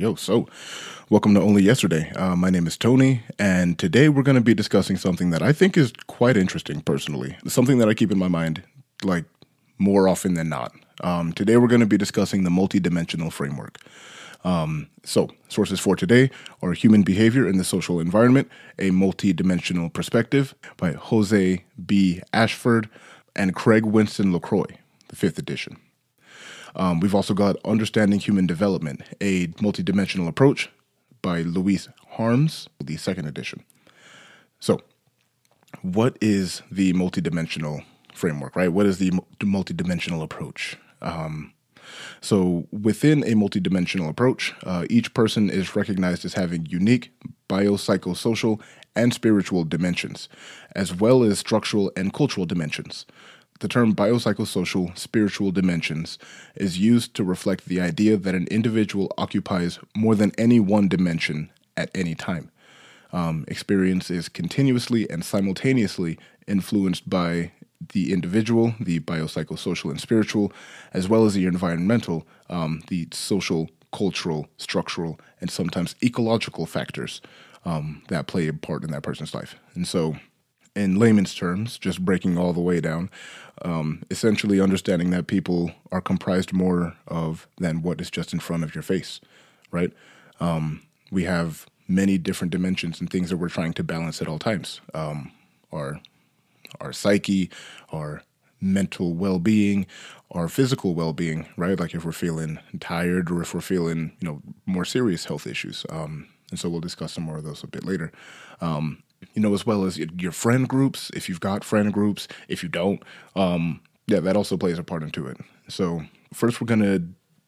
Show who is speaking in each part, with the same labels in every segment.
Speaker 1: Yo, so welcome to Only Yesterday. Uh, my name is Tony, and today we're going to be discussing something that I think is quite interesting personally. Something that I keep in my mind like more often than not. Um, today we're going to be discussing the multidimensional framework. Um, so, sources for today are Human Behavior in the Social Environment, a Multidimensional Perspective by Jose B. Ashford and Craig Winston LeCroy, the fifth edition. Um, we've also got Understanding Human Development, a Multidimensional Approach by Louise Harms, the second edition. So, what is the multidimensional framework, right? What is the multidimensional approach? Um, so, within a multidimensional approach, uh, each person is recognized as having unique biopsychosocial and spiritual dimensions, as well as structural and cultural dimensions. The term biopsychosocial spiritual dimensions is used to reflect the idea that an individual occupies more than any one dimension at any time. Um, experience is continuously and simultaneously influenced by the individual, the biopsychosocial and spiritual, as well as the environmental, um, the social, cultural, structural, and sometimes ecological factors um, that play a part in that person's life. And so, in layman's terms, just breaking all the way down, um, essentially understanding that people are comprised more of than what is just in front of your face, right? Um, we have many different dimensions and things that we're trying to balance at all times. Um, our our psyche, our mental well-being, our physical well-being, right? Like if we're feeling tired or if we're feeling, you know, more serious health issues. Um, and so we'll discuss some more of those a bit later. Um, you know, as well as your friend groups, if you've got friend groups, if you don't, um, yeah, that also plays a part into it. So first, we're going to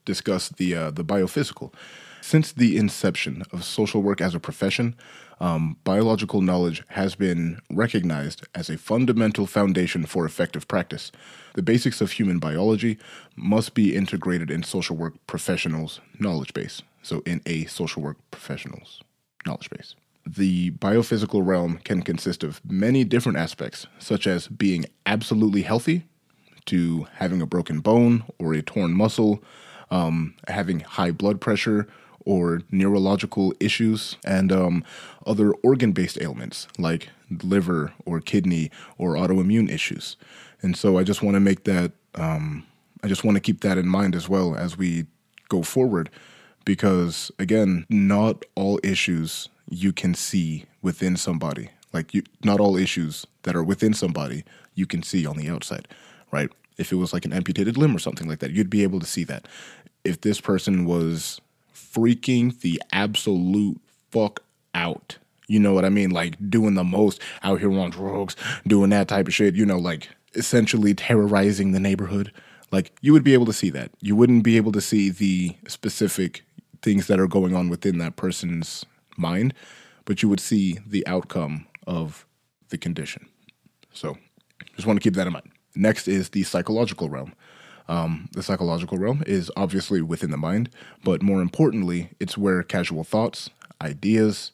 Speaker 1: discuss the uh, the biophysical. Since the inception of social work as a profession, um, biological knowledge has been recognized as a fundamental foundation for effective practice. The basics of human biology must be integrated in social work professionals' knowledge base. So, in a social work professionals' knowledge base the biophysical realm can consist of many different aspects, such as being absolutely healthy, to having a broken bone or a torn muscle, um, having high blood pressure or neurological issues, and um, other organ based ailments like liver or kidney or autoimmune issues. And so I just want to make that, um, I just want to keep that in mind as well as we go forward because again, not all issues you can see within somebody. Like you, not all issues that are within somebody you can see on the outside, right? If it was like an amputated limb or something like that, you'd be able to see that. If this person was freaking the absolute fuck out, you know what I mean? Like doing the most out here on drugs, doing that type of shit, you know, like essentially terrorizing the neighborhood. Like you would be able to see that. You wouldn't be able to see the specific things that are going on within that person's mind, but you would see the outcome of the condition. So just want to keep that in mind. Next is the psychological realm. Um, the psychological realm is obviously within the mind, but more importantly, it's where casual thoughts, ideas,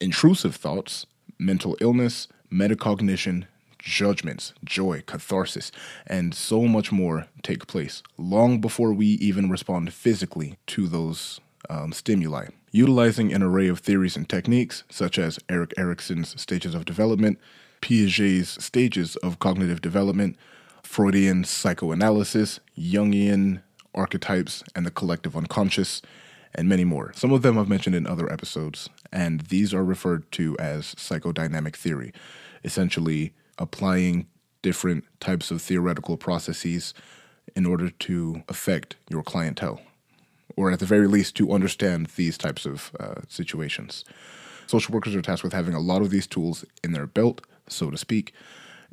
Speaker 1: intrusive thoughts, mental illness, metacognition, judgments, joy, catharsis, and so much more take place long before we even respond physically to those um, stimuli utilizing an array of theories and techniques, such as Erik Erikson's stages of development, Piaget's stages of cognitive development, Freudian psychoanalysis, Jungian archetypes and the collective unconscious, and many more. Some of them I've mentioned in other episodes, and these are referred to as psychodynamic theory, essentially applying different types of theoretical processes in order to affect your clientele or at the very least to understand these types of uh, situations. Social workers are tasked with having a lot of these tools in their belt, so to speak,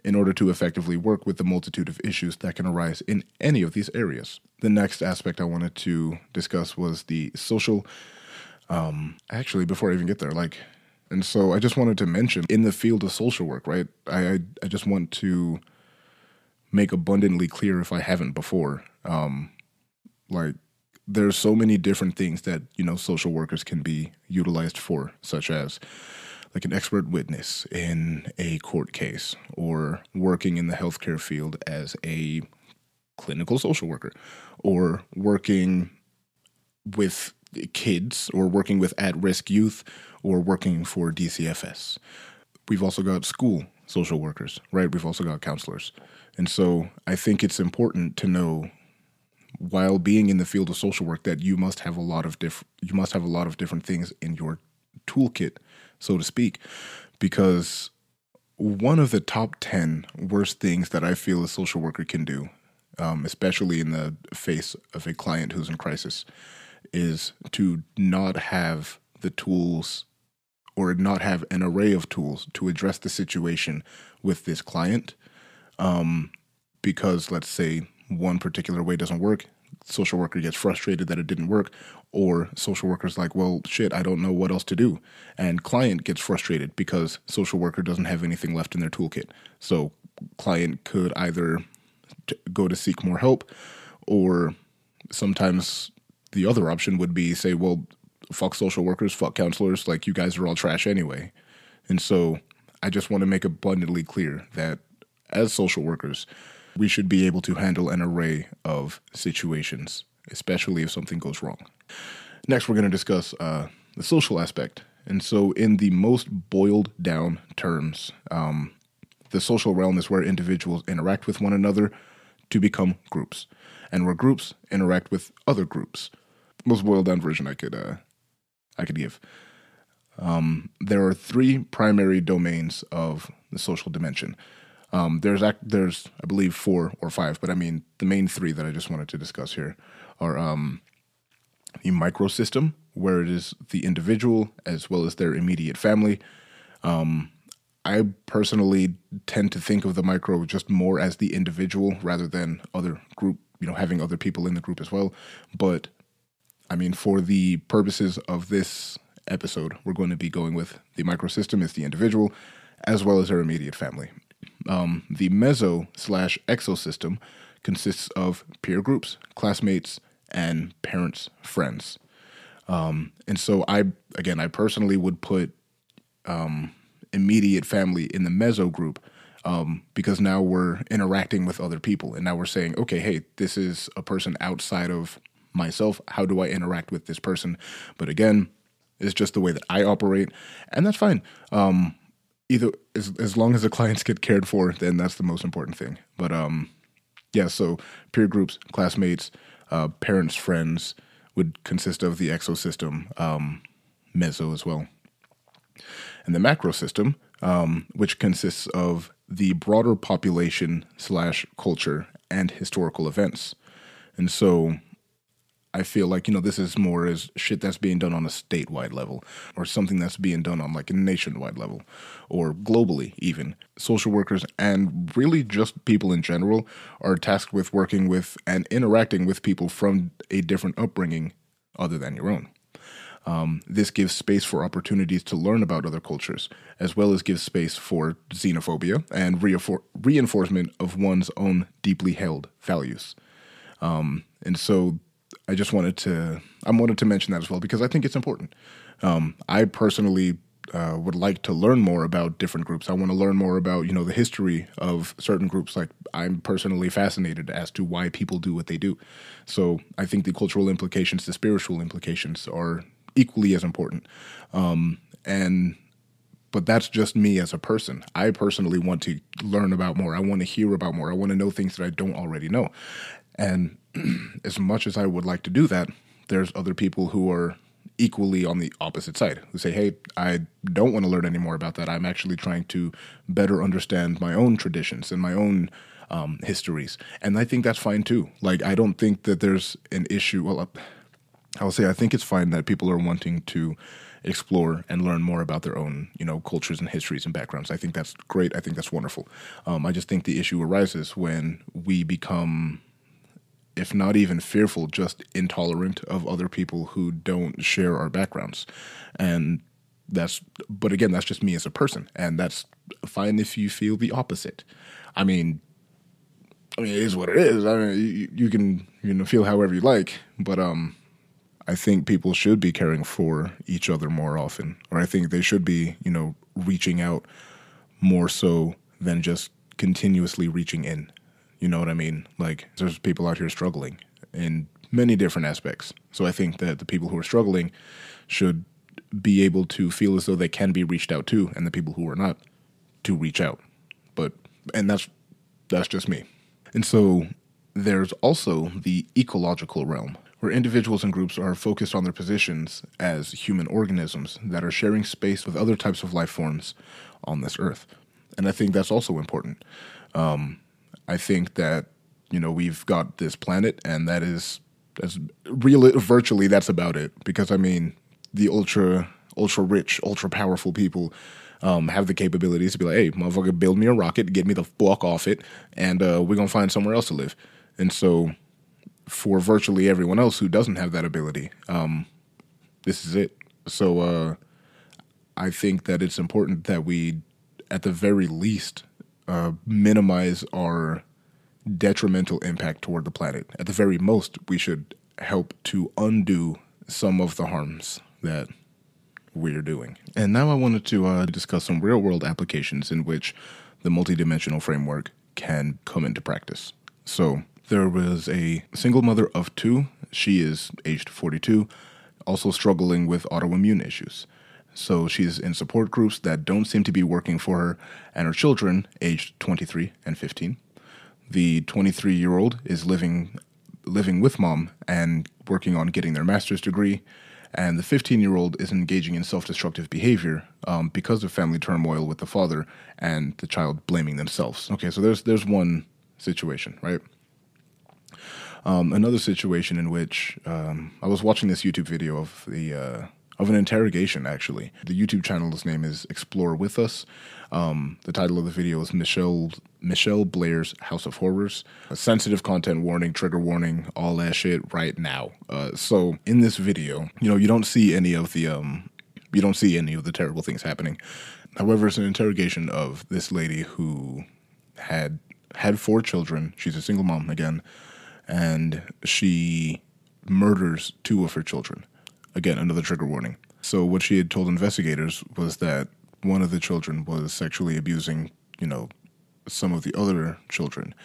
Speaker 1: in order to effectively work with the multitude of issues that can arise in any of these areas. The next aspect I wanted to discuss was the social. Um, actually, before I even get there, like, and so I just wanted to mention in the field of social work, right? I I, I just want to make abundantly clear if I haven't before, um, like there's so many different things that you know social workers can be utilized for, such as like an expert witness in a court case, or working in the healthcare field as a clinical social worker, or working with kids or working with at risk youth or working for DCFS. We've also got school social workers, right? We've also got counselors. And so I think it's important to know while being in the field of social work that you must have a lot of different you must have a lot of different things in your toolkit, so to speak, because one of the top 10 worst things that I feel a social worker can do, um, especially in the face of a client who's in crisis, is to not have the tools or not have an array of tools to address the situation with this client. Um, because let's say one particular way doesn't work, social worker gets frustrated that it didn't work, or social worker's like, well, shit, I don't know what else to do. And client gets frustrated because social worker doesn't have anything left in their toolkit. So client could either t- go to seek more help, or sometimes the other option would be say, well, fuck social workers, fuck counselors, like you guys are all trash anyway. And so I just want to make abundantly clear that as social workers, we should be able to handle an array of situations, especially if something goes wrong. Next, we're going to discuss uh, the social aspect. And so, in the most boiled down terms, um, the social realm is where individuals interact with one another to become groups, and where groups interact with other groups. Most boiled down version I could uh, I could give. Um, there are three primary domains of the social dimension. Um, there's there's I believe four or five, but I mean the main three that I just wanted to discuss here are um, the microsystem, where it is the individual as well as their immediate family. Um, I personally tend to think of the micro just more as the individual rather than other group, you know, having other people in the group as well. But I mean, for the purposes of this episode, we're going to be going with the microsystem as the individual as well as their immediate family. Um, the meso slash exosystem consists of peer groups, classmates, and parents, friends. Um, and so I, again, I personally would put um, immediate family in the meso group um, because now we're interacting with other people and now we're saying, okay, hey, this is a person outside of myself. How do I interact with this person? But again, it's just the way that I operate, and that's fine. Um, either as as long as the clients get cared for, then that's the most important thing. But um, yeah. So peer groups, classmates, uh, parents, friends would consist of the exosystem, um, meso as well, and the macro system, um, which consists of the broader population slash culture and historical events. And so I feel like, you know, this is more as shit that's being done on a statewide level or something that's being done on like a nationwide level or globally, even. Social workers and really just people in general are tasked with working with and interacting with people from a different upbringing other than your own. Um, this gives space for opportunities to learn about other cultures, as well as gives space for xenophobia and reinfor- reinforcement of one's own deeply held values. Um, and so I just wanted to I wanted to mention that as well because I think it's important. Um, I personally uh, would like to learn more about different groups. I want to learn more about you know the history of certain groups. Like I'm personally fascinated as to why people do what they do. So I think the cultural implications, the spiritual implications, are equally as important. Um, and but that's just me as a person. I personally want to learn about more. I want to hear about more. I want to know things that I don't already know. And as much as I would like to do that, there's other people who are equally on the opposite side who say, hey, I don't want to learn any more about that. I'm actually trying to better understand my own traditions and my own um, histories. And I think that's fine too. Like, I don't think that there's an issue. Well, I'll say I think it's fine that people are wanting to explore and learn more about their own, you know, cultures and histories and backgrounds. I think that's great. I think that's wonderful. Um, I just think the issue arises when we become if not even fearful, just intolerant of other people who don't share our backgrounds. And that's, but again, that's just me as a person. And that's fine if you feel the opposite. I mean, I mean, it is what it is. I mean, you, you can, you know, feel however you like, but, um, I think people should be caring for each other more often, or I think they should be, you know, reaching out more so than just continuously reaching in. You know what I mean? Like there's people out here struggling in many different aspects. So I think that the people who are struggling should be able to feel as though they can be reached out to, and the people who are not to reach out. But and that's that's just me. And so there's also the ecological realm, where individuals and groups are focused on their positions as human organisms that are sharing space with other types of life forms on this earth. And I think that's also important. Um, I think that you know we've got this planet, and that is real. Virtually, that's about it. Because I mean, the ultra ultra rich, ultra powerful people um, have the capabilities to be like, hey, motherfucker, build me a rocket, get me the fuck off it, and uh, we're gonna find somewhere else to live. And so, for virtually everyone else who doesn't have that ability, um, this is it. So, uh, I think that it's important that we, at the very least, uh, minimize our detrimental impact toward the planet. At the very most, we should help to undo some of the harms that we're doing. And now I wanted to uh, discuss some real world applications in which the multidimensional framework can come into practice. So, there was a single mother of two. She is aged 42, also struggling with autoimmune issues. So she's in support groups that don't seem to be working for her, and her children, aged 23 and 15. The 23 year old is living living with mom and working on getting their master's degree, and the 15 year old is engaging in self destructive behavior um, because of family turmoil with the father and the child blaming themselves. Okay, so there's there's one situation, right? Um, another situation in which um, I was watching this YouTube video of the uh, of an interrogation. Actually, the YouTube channel's name is Explore with Us. Um, the title of the video is Michelle Michelle Blair's House of Horrors. A sensitive content warning, trigger warning, all that shit right now. Uh, so in this video, you know, you don't see any of the um, you don't see any of the terrible things happening. However, it's an interrogation of this lady who had had four children. She's a single mom again and she murders two of her children. Again, another trigger warning. So, what she had told investigators was that one of the children was sexually abusing, you know, some of the other children.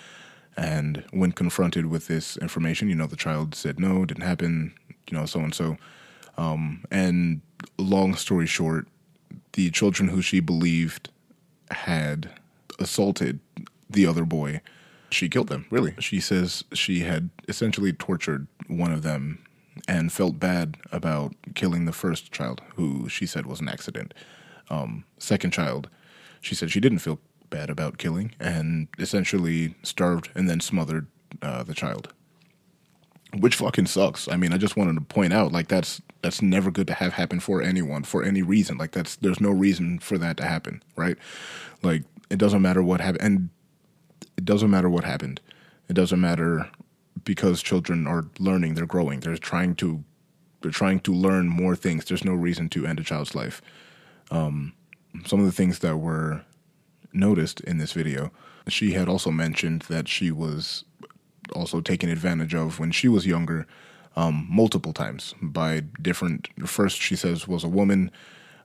Speaker 1: And when confronted with this information, you know, the child said no, didn't happen, you know, so and so. Um, and long story short, the children who she believed had assaulted the other boy she killed them, really. She says she had essentially tortured one of them and felt bad about killing the first child, who she said was an accident. Um, second child, she said she didn't feel bad about killing and essentially starved and then smothered uh, the child. Which fucking sucks. I mean, I just wanted to point out like that's that's never good to have happen for anyone for any reason. Like that's there's no reason for that to happen, right? Like it doesn't matter what happened. And it doesn't matter what happened. It doesn't matter because children are learning, they're growing, they're trying to they're trying to learn more things. There's no reason to end a child's life. Um, some of the things that were noticed in this video, she had also mentioned that she was also taken advantage of when she was younger um, multiple times by different. First, she says was a woman,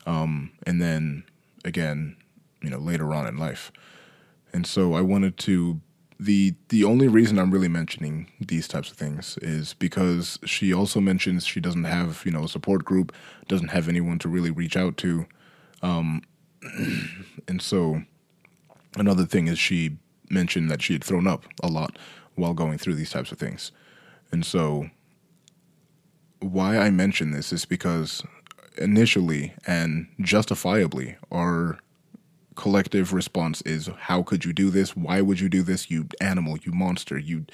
Speaker 1: um, and then again, you know, later on in life. And so I wanted to the the only reason I'm really mentioning these types of things is because she also mentions she doesn't have you know a support group, doesn't have anyone to really reach out to, um, and so another thing is she mentioned that she had thrown up a lot while going through these types of things, and so why I mention this is because initially and justifiably our collective response is how could you do this? Why would you do this? You animal you monster you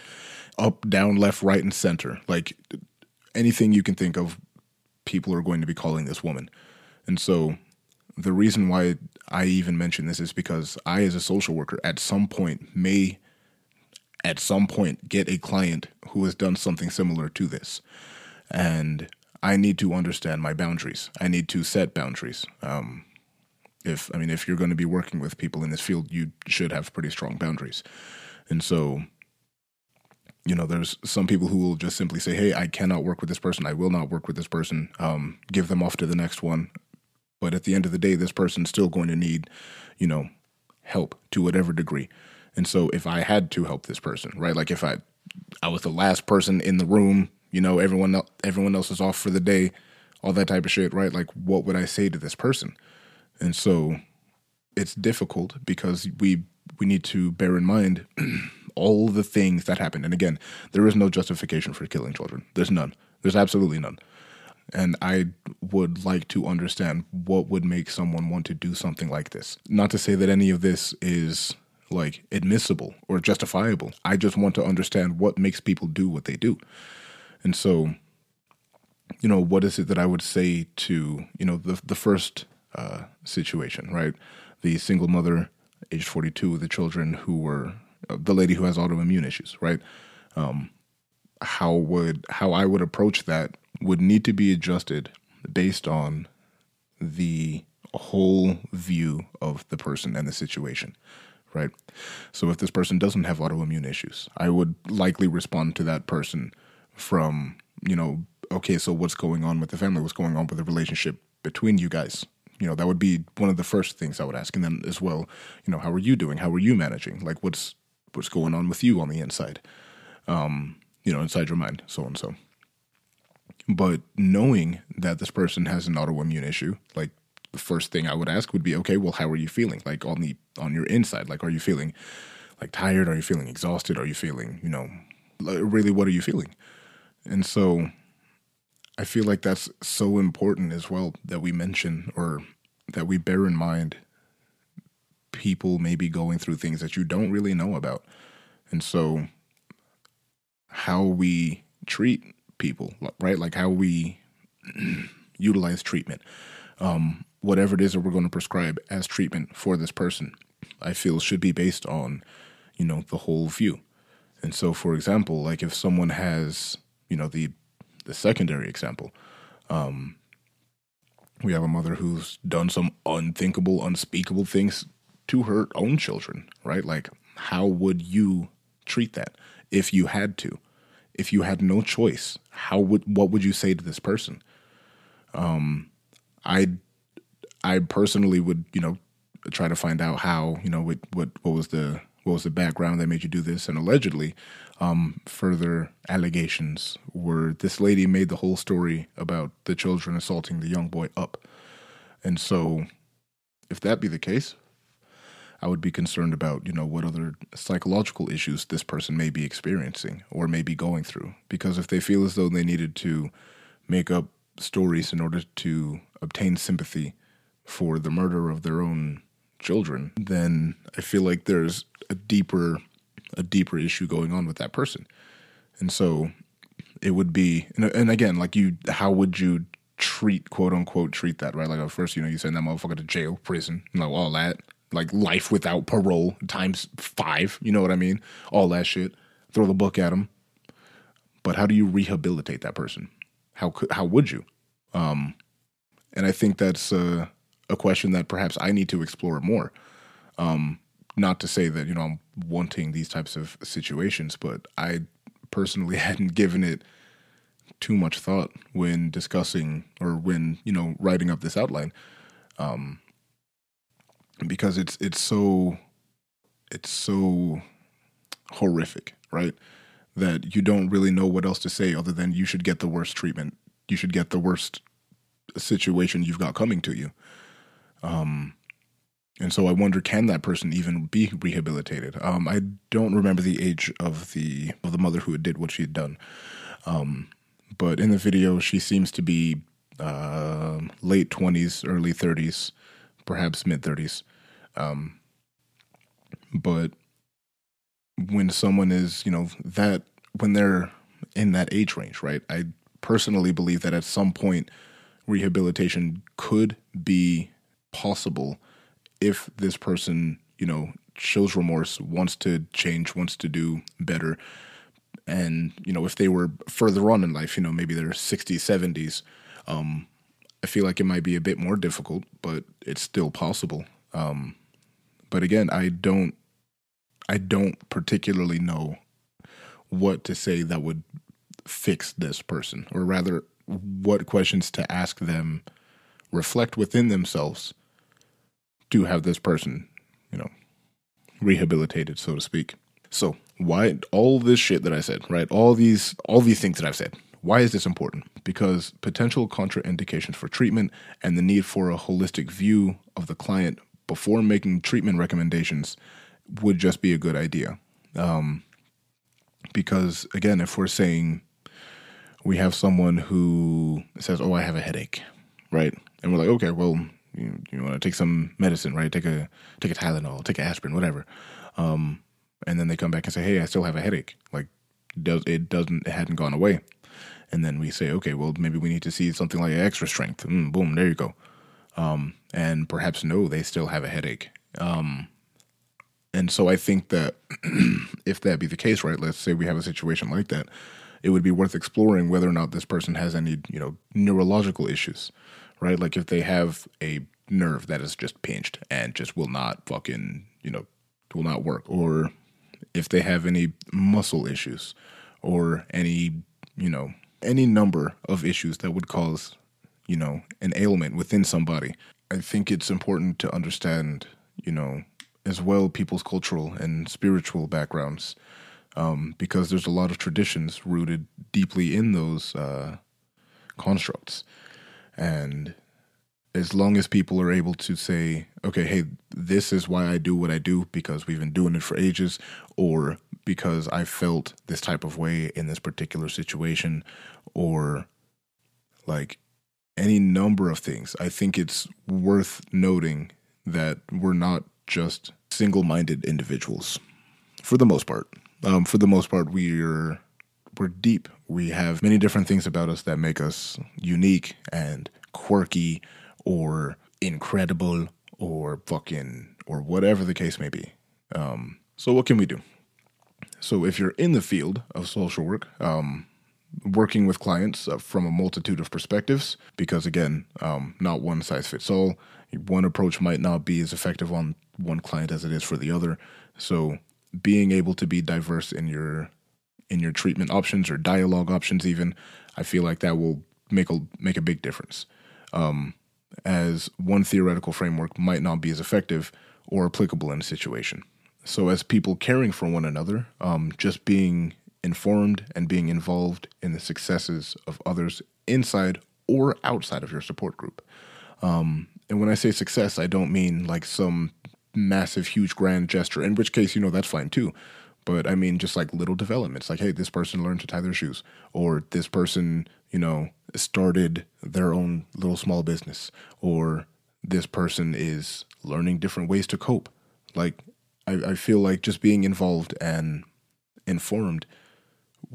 Speaker 1: up down left right and center. Like anything you can think of people are going to be calling this woman. And so the reason why i even mention this is because i as a social worker at some point may at some point get a client who has done something similar to this. And i need to understand my boundaries. I need to set boundaries. Um, if I mean if you're going to be working with people in this field, you should have pretty strong boundaries. And so you know, there's some people who will just simply say, "Hey, I cannot work with this person. I will not work with this person. Um, give them off to the next one." But at the end of the day, this person's still going to need, you know, help to whatever degree. And so, if I had to help this person, right, like if I, I was the last person in the room, You know, everyone el- everyone else is off for the day, all that type of shit, right? Like, what would I say to this person? And so, it's difficult because we we need to bear in mind all the things that happened. And again, there is no justification for killing children. There's none. There's absolutely none. And I would like to understand what would make someone want to do something like this. Not to say that any of this is like admissible or justifiable. I just want to understand what makes people do what they do. And so, you know, what is it that I would say to, you know, the the first uh, situation, right? The single mother, age 42, the children who were, uh, the lady who has autoimmune issues, right? Um, how would, how I would approach that would need to be adjusted based on the whole view of the person and the situation, right? So if this person doesn't have autoimmune issues, I would likely respond to that person from, you know, okay, so what's going on with the family? What's going on with the relationship between you guys? You know, that would be one of the first things I would ask. And then as well, you know, how are you doing? How are you managing? Like what's what's going on with you on the inside? Um, you know, inside your mind, so and so. But knowing that this person has an autoimmune issue, like the first thing I would ask would be, okay, well, how are you feeling? Like on the on your inside, like are you feeling like tired? Are you feeling exhausted? Are you feeling, you know, really what are you feeling? And so I feel like that's so important as well that we mention or that we bear in mind people may be going through things that you don't really know about. And so how we treat people, right? Like how we utilize treatment, um, whatever it is that we're going to prescribe as treatment for this person, I feel should be based on, you know, the whole view. And so, for example, like if someone has, you know, the the secondary example, um, we have a mother who's done some unthinkable, unspeakable things to her own children, right? Like, how would you treat that if you had to? if you had no choice, how would what would you say to this person? Um, I I personally would you know try to find out how you know what what what was the what was the background that made you do this, and allegedly, um, further allegations were this lady made the whole story about the children assaulting the young boy up, and so if that be the case, I would be concerned about, you know, what other psychological issues this person may be experiencing or may be going through. Because if they feel as though they needed to make up stories in order to obtain sympathy for the murder of their own children, then I feel like there's a deeper a deeper issue going on with that person. And so it would be and, again, like you how would you treat quote unquote treat that, right? Like at first, you know, you send that motherfucker to jail, prison, know, all that like life without parole times five. You know what I mean? All that shit. Throw the book at him. But how do you rehabilitate that person? How could how would you? Um, and I think that's a, a question that perhaps I need to explore more. Um, not to say that you know I'm wanting these types of situations, but I personally hadn't given it too much thought when discussing or when you know writing up this outline. Um, because it's it's so it's so horrific, right? That you don't really know what else to say other than you should get the worst treatment. You should get the worst situation you've got coming to you. Um, and so I wonder, can that person even be rehabilitated? Um, I don't remember the age of the of the mother who did what she had done, um, but in the video, she seems to be uh, late twenties, early thirties, perhaps mid thirties. Um, but when someone is, you know, that when they're in that age range, right? I personally believe that at some point rehabilitation could be possible if this person, you know, shows remorse, wants to change, wants to do better. And, you know, if they were further on in life, you know, maybe they're 60s, 70s, um, I feel like it might be a bit more difficult, but it's still possible. Um, but again, I don't I don't particularly know what to say that would fix this person, or rather, what questions to ask them, reflect within themselves to have this person, you know, rehabilitated, so to speak. So, why all this shit that I said, right? All these all these things that I've said. Why is this important? Because potential contraindications for treatment and the need for a holistic view of the client before making treatment recommendations would just be a good idea. Um, because again, if we're saying we have someone who says, "Oh, I have a headache," right, and we're like, "Okay, well, you, you want to take some medicine, right? Take a take a Tylenol, take an aspirin, whatever," um, and then they come back and say, "Hey, I still have a headache." Like, does it doesn't it hadn't gone away? And then we say, "Okay, well, maybe we need to see something like extra strength." Mm, boom, there you go. Um, and perhaps no, they still have a headache. Um, and so I think that if that be the case, right, let's say we have a situation like that, it would be worth exploring whether or not this person has any, you know, neurological issues, right? Like if they have a nerve that is just pinched and just will not fucking, you know, will not work, or if they have any muscle issues or any, you know, any number of issues that would cause, you know, an ailment within somebody. I think it's important to understand, you know, as well people's cultural and spiritual backgrounds um, because there's a lot of traditions rooted deeply in those uh, constructs. And as long as people are able to say, okay, hey, this is why I do what I do because we've been doing it for ages, or because I felt this type of way in this particular situation, or like any number of things, I think it's worth noting that we're not just single minded individuals for the most part. Um, for the most part, we're we're deep. We have many different things about us that make us unique and quirky or incredible or fucking or whatever the case may be. Um, so what can we do? So if you're in the field of social work, um, working with clients uh, from a multitude of perspectives, because again, um, not one size fits all. One approach might not be as effective on one client as it is for the other. So being able to be diverse in your in your treatment options or dialogue options even i feel like that will make a make a big difference. Um, as one theoretical framework might not be as effective or applicable in a situation. So as people caring for one another um, just being informed and being involved in the successes of others inside or outside of your support group. Um, and when i say success i don't mean like some massive, huge, grand gesture, in which case, you know, that's fine too. But I mean, just like little developments, like, hey, this person learned to tie their shoes, or this person, you know, started their own little small business, or this person is learning different ways to cope. Like, I, I feel like just being involved and informed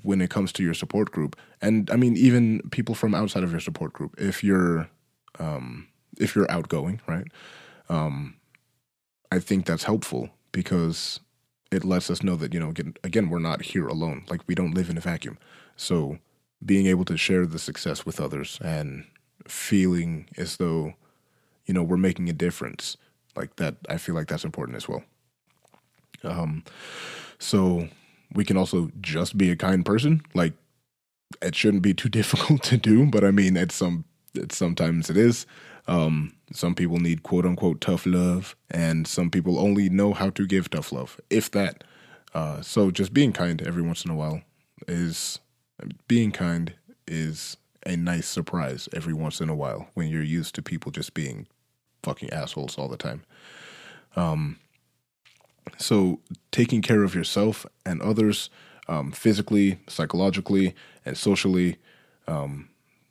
Speaker 1: when it comes to your support group, and I mean, even people from outside of your support group, if you're, um, if you're outgoing, right? Um, I think that's helpful because it lets us know that, you know, again, again, we're not here alone. Like we don't live in a vacuum. So being able to share the success with others and feeling as though, you know, we're making a difference, like that, I feel like that's important as well. Um, so we can also just be a kind person. Like it shouldn't be too difficult to do, but I mean, it's some, it's sometimes it is. Um, some people need quote unquote tough love, and some people only know how to give tough love, if that. Uh, so just being kind every once in a while is being kind is a nice surprise every once in a while when you're used to people just being fucking assholes all the time. Um, so taking care of yourself and others um, physically, psychologically, and socially um,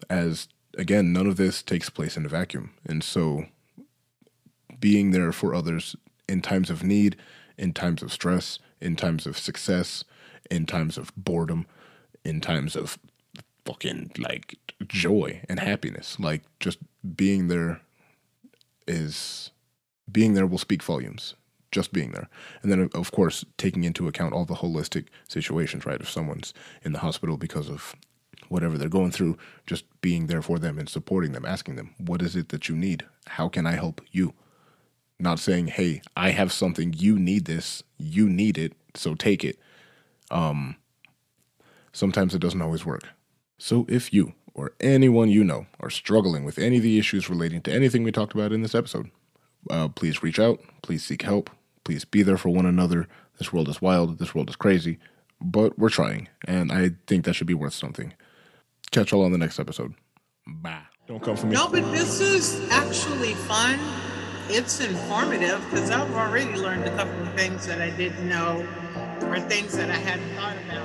Speaker 1: as again, none of this takes place in a vacuum. And so being there for others in times of need, in times of stress, in times of success, in times of boredom, in times of fucking like joy and happiness. Like just being there is being there will speak volumes. Just being there. And then, of course, taking into account all the holistic situations, right? If someone's in the hospital because of whatever they're going through, just being there for them and supporting them, asking them, what is it that you need? How can I help you? Not saying, hey, I have something, you need this, you need it, so take it. Um, sometimes it doesn't always work. So if you or anyone you know are struggling with any of the issues relating to anything we talked about in this episode, uh, please reach out, please seek help, please be there for one another. This world is wild, this world is crazy, but we're trying, and I think that should be worth something Catch y'all on the next episode. Bye. Don't come for me.
Speaker 2: No, but this is actually fun. It's informative because I've already learned a couple of things that I didn't know or things that I hadn't thought about.